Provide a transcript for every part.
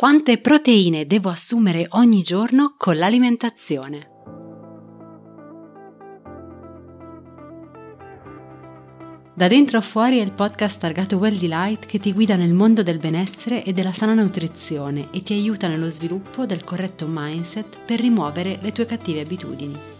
Quante proteine devo assumere ogni giorno con l'alimentazione? Da dentro a fuori è il podcast targato Well Delight che ti guida nel mondo del benessere e della sana nutrizione e ti aiuta nello sviluppo del corretto mindset per rimuovere le tue cattive abitudini.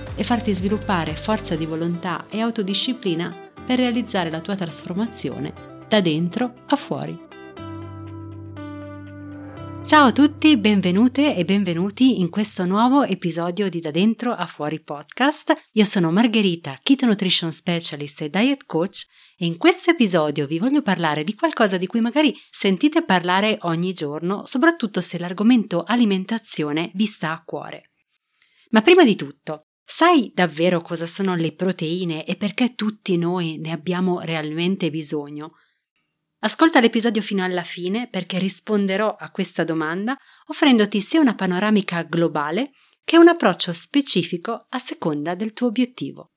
e farti sviluppare forza di volontà e autodisciplina per realizzare la tua trasformazione da dentro a fuori. Ciao a tutti, benvenute e benvenuti in questo nuovo episodio di Da Dentro a Fuori podcast. Io sono Margherita, Keto Nutrition Specialist e Diet Coach e in questo episodio vi voglio parlare di qualcosa di cui magari sentite parlare ogni giorno, soprattutto se l'argomento alimentazione vi sta a cuore. Ma prima di tutto, Sai davvero cosa sono le proteine e perché tutti noi ne abbiamo realmente bisogno? Ascolta l'episodio fino alla fine perché risponderò a questa domanda offrendoti sia una panoramica globale che un approccio specifico a seconda del tuo obiettivo.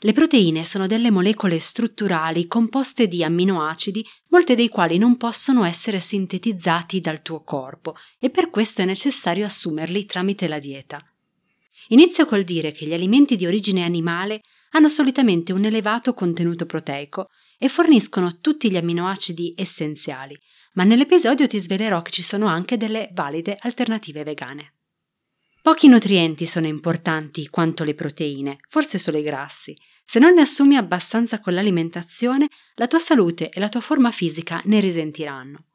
Le proteine sono delle molecole strutturali composte di amminoacidi, molte dei quali non possono essere sintetizzati dal tuo corpo e per questo è necessario assumerli tramite la dieta. Inizio col dire che gli alimenti di origine animale hanno solitamente un elevato contenuto proteico e forniscono tutti gli amminoacidi essenziali, ma nell'episodio ti svelerò che ci sono anche delle valide alternative vegane. Pochi nutrienti sono importanti quanto le proteine, forse solo i grassi. Se non ne assumi abbastanza con l'alimentazione, la tua salute e la tua forma fisica ne risentiranno.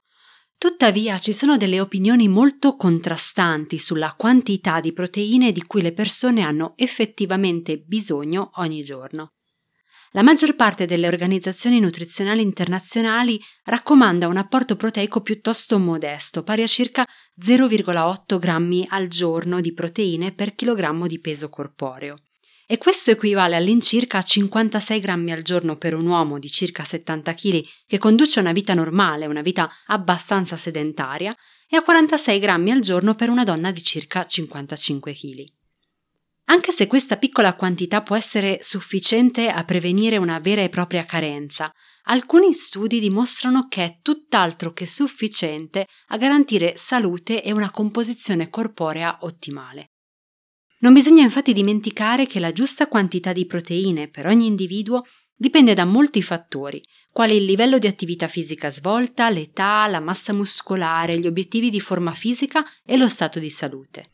Tuttavia ci sono delle opinioni molto contrastanti sulla quantità di proteine di cui le persone hanno effettivamente bisogno ogni giorno. La maggior parte delle organizzazioni nutrizionali internazionali raccomanda un apporto proteico piuttosto modesto, pari a circa 0,8 grammi al giorno di proteine per chilogrammo di peso corporeo e questo equivale all'incirca a 56 grammi al giorno per un uomo di circa 70 kg che conduce una vita normale, una vita abbastanza sedentaria, e a 46 grammi al giorno per una donna di circa 55 kg. Anche se questa piccola quantità può essere sufficiente a prevenire una vera e propria carenza, alcuni studi dimostrano che è tutt'altro che sufficiente a garantire salute e una composizione corporea ottimale. Non bisogna infatti dimenticare che la giusta quantità di proteine per ogni individuo dipende da molti fattori, quali il livello di attività fisica svolta, l'età, la massa muscolare, gli obiettivi di forma fisica e lo stato di salute.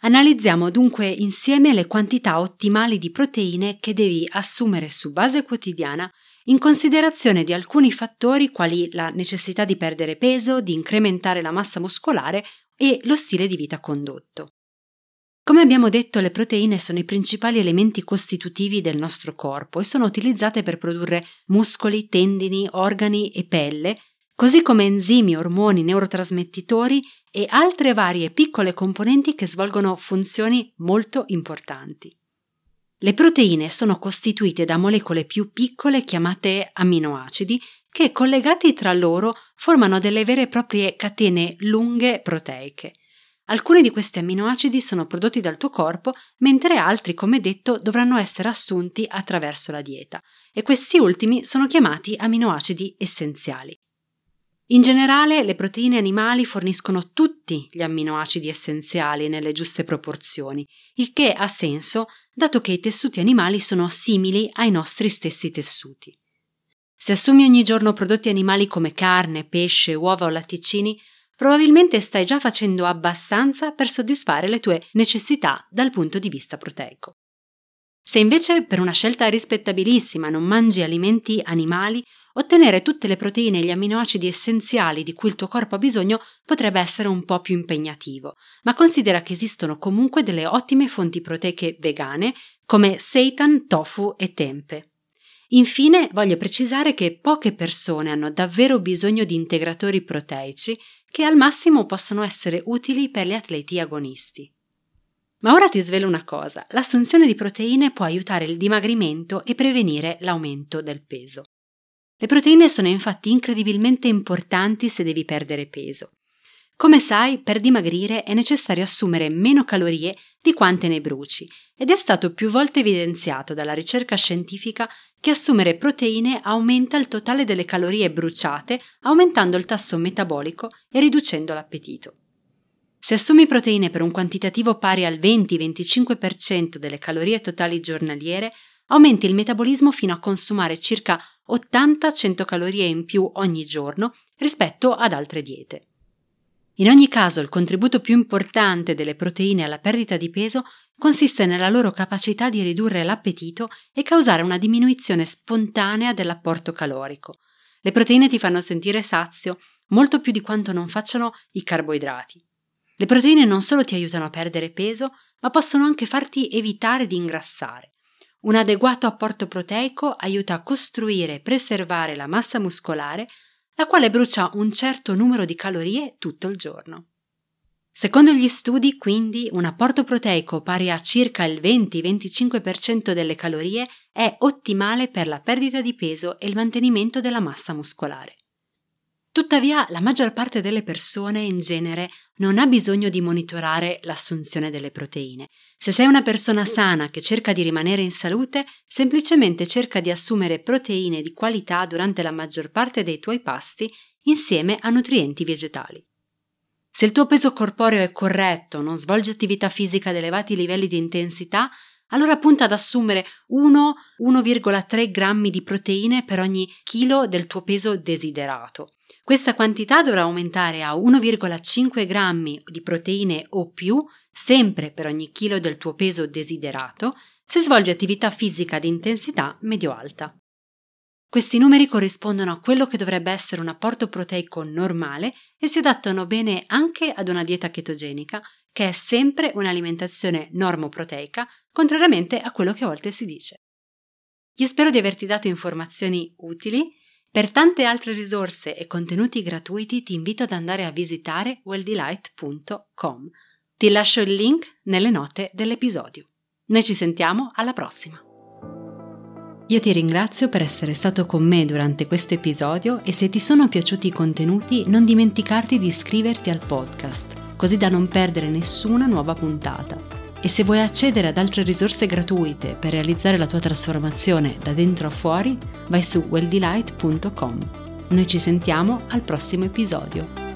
Analizziamo dunque insieme le quantità ottimali di proteine che devi assumere su base quotidiana in considerazione di alcuni fattori quali la necessità di perdere peso, di incrementare la massa muscolare e lo stile di vita condotto. Come abbiamo detto, le proteine sono i principali elementi costitutivi del nostro corpo e sono utilizzate per produrre muscoli, tendini, organi e pelle, così come enzimi, ormoni, neurotrasmettitori e altre varie piccole componenti che svolgono funzioni molto importanti. Le proteine sono costituite da molecole più piccole chiamate amminoacidi che collegati tra loro formano delle vere e proprie catene lunghe proteiche. Alcuni di questi amminoacidi sono prodotti dal tuo corpo, mentre altri, come detto, dovranno essere assunti attraverso la dieta, e questi ultimi sono chiamati amminoacidi essenziali. In generale, le proteine animali forniscono tutti gli amminoacidi essenziali nelle giuste proporzioni, il che ha senso dato che i tessuti animali sono simili ai nostri stessi tessuti. Se assumi ogni giorno prodotti animali come carne, pesce, uova o latticini, probabilmente stai già facendo abbastanza per soddisfare le tue necessità dal punto di vista proteico. Se invece per una scelta rispettabilissima non mangi alimenti animali, ottenere tutte le proteine e gli amminoacidi essenziali di cui il tuo corpo ha bisogno potrebbe essere un po' più impegnativo, ma considera che esistono comunque delle ottime fonti proteiche vegane come seitan, tofu e tempe. Infine voglio precisare che poche persone hanno davvero bisogno di integratori proteici che al massimo possono essere utili per gli atleti agonisti. Ma ora ti svelo una cosa, l'assunzione di proteine può aiutare il dimagrimento e prevenire l'aumento del peso. Le proteine sono infatti incredibilmente importanti se devi perdere peso. Come sai, per dimagrire è necessario assumere meno calorie di quante ne bruci ed è stato più volte evidenziato dalla ricerca scientifica che assumere proteine aumenta il totale delle calorie bruciate, aumentando il tasso metabolico e riducendo l'appetito. Se assumi proteine per un quantitativo pari al 20-25% delle calorie totali giornaliere, aumenti il metabolismo fino a consumare circa 80-100 calorie in più ogni giorno rispetto ad altre diete. In ogni caso, il contributo più importante delle proteine alla perdita di peso consiste nella loro capacità di ridurre l'appetito e causare una diminuzione spontanea dell'apporto calorico. Le proteine ti fanno sentire sazio molto più di quanto non facciano i carboidrati. Le proteine non solo ti aiutano a perdere peso, ma possono anche farti evitare di ingrassare. Un adeguato apporto proteico aiuta a costruire e preservare la massa muscolare la quale brucia un certo numero di calorie tutto il giorno. Secondo gli studi, quindi, un apporto proteico pari a circa il 20-25% delle calorie è ottimale per la perdita di peso e il mantenimento della massa muscolare. Tuttavia, la maggior parte delle persone in genere non ha bisogno di monitorare l'assunzione delle proteine. Se sei una persona sana che cerca di rimanere in salute, semplicemente cerca di assumere proteine di qualità durante la maggior parte dei tuoi pasti insieme a nutrienti vegetali. Se il tuo peso corporeo è corretto, non svolge attività fisica ad elevati livelli di intensità, allora punta ad assumere 1-1,3 grammi di proteine per ogni chilo del tuo peso desiderato. Questa quantità dovrà aumentare a 1,5 grammi di proteine o più, sempre per ogni chilo del tuo peso desiderato, se svolgi attività fisica di intensità medio-alta. Questi numeri corrispondono a quello che dovrebbe essere un apporto proteico normale e si adattano bene anche ad una dieta chetogenica, che è sempre un'alimentazione normoproteica, contrariamente a quello che a volte si dice. Io spero di averti dato informazioni utili per tante altre risorse e contenuti gratuiti ti invito ad andare a visitare welldelight.com. Ti lascio il link nelle note dell'episodio. Noi ci sentiamo alla prossima. Io ti ringrazio per essere stato con me durante questo episodio e se ti sono piaciuti i contenuti non dimenticarti di iscriverti al podcast, così da non perdere nessuna nuova puntata. E se vuoi accedere ad altre risorse gratuite per realizzare la tua trasformazione da dentro a fuori, vai su welldelight.com. Noi ci sentiamo al prossimo episodio.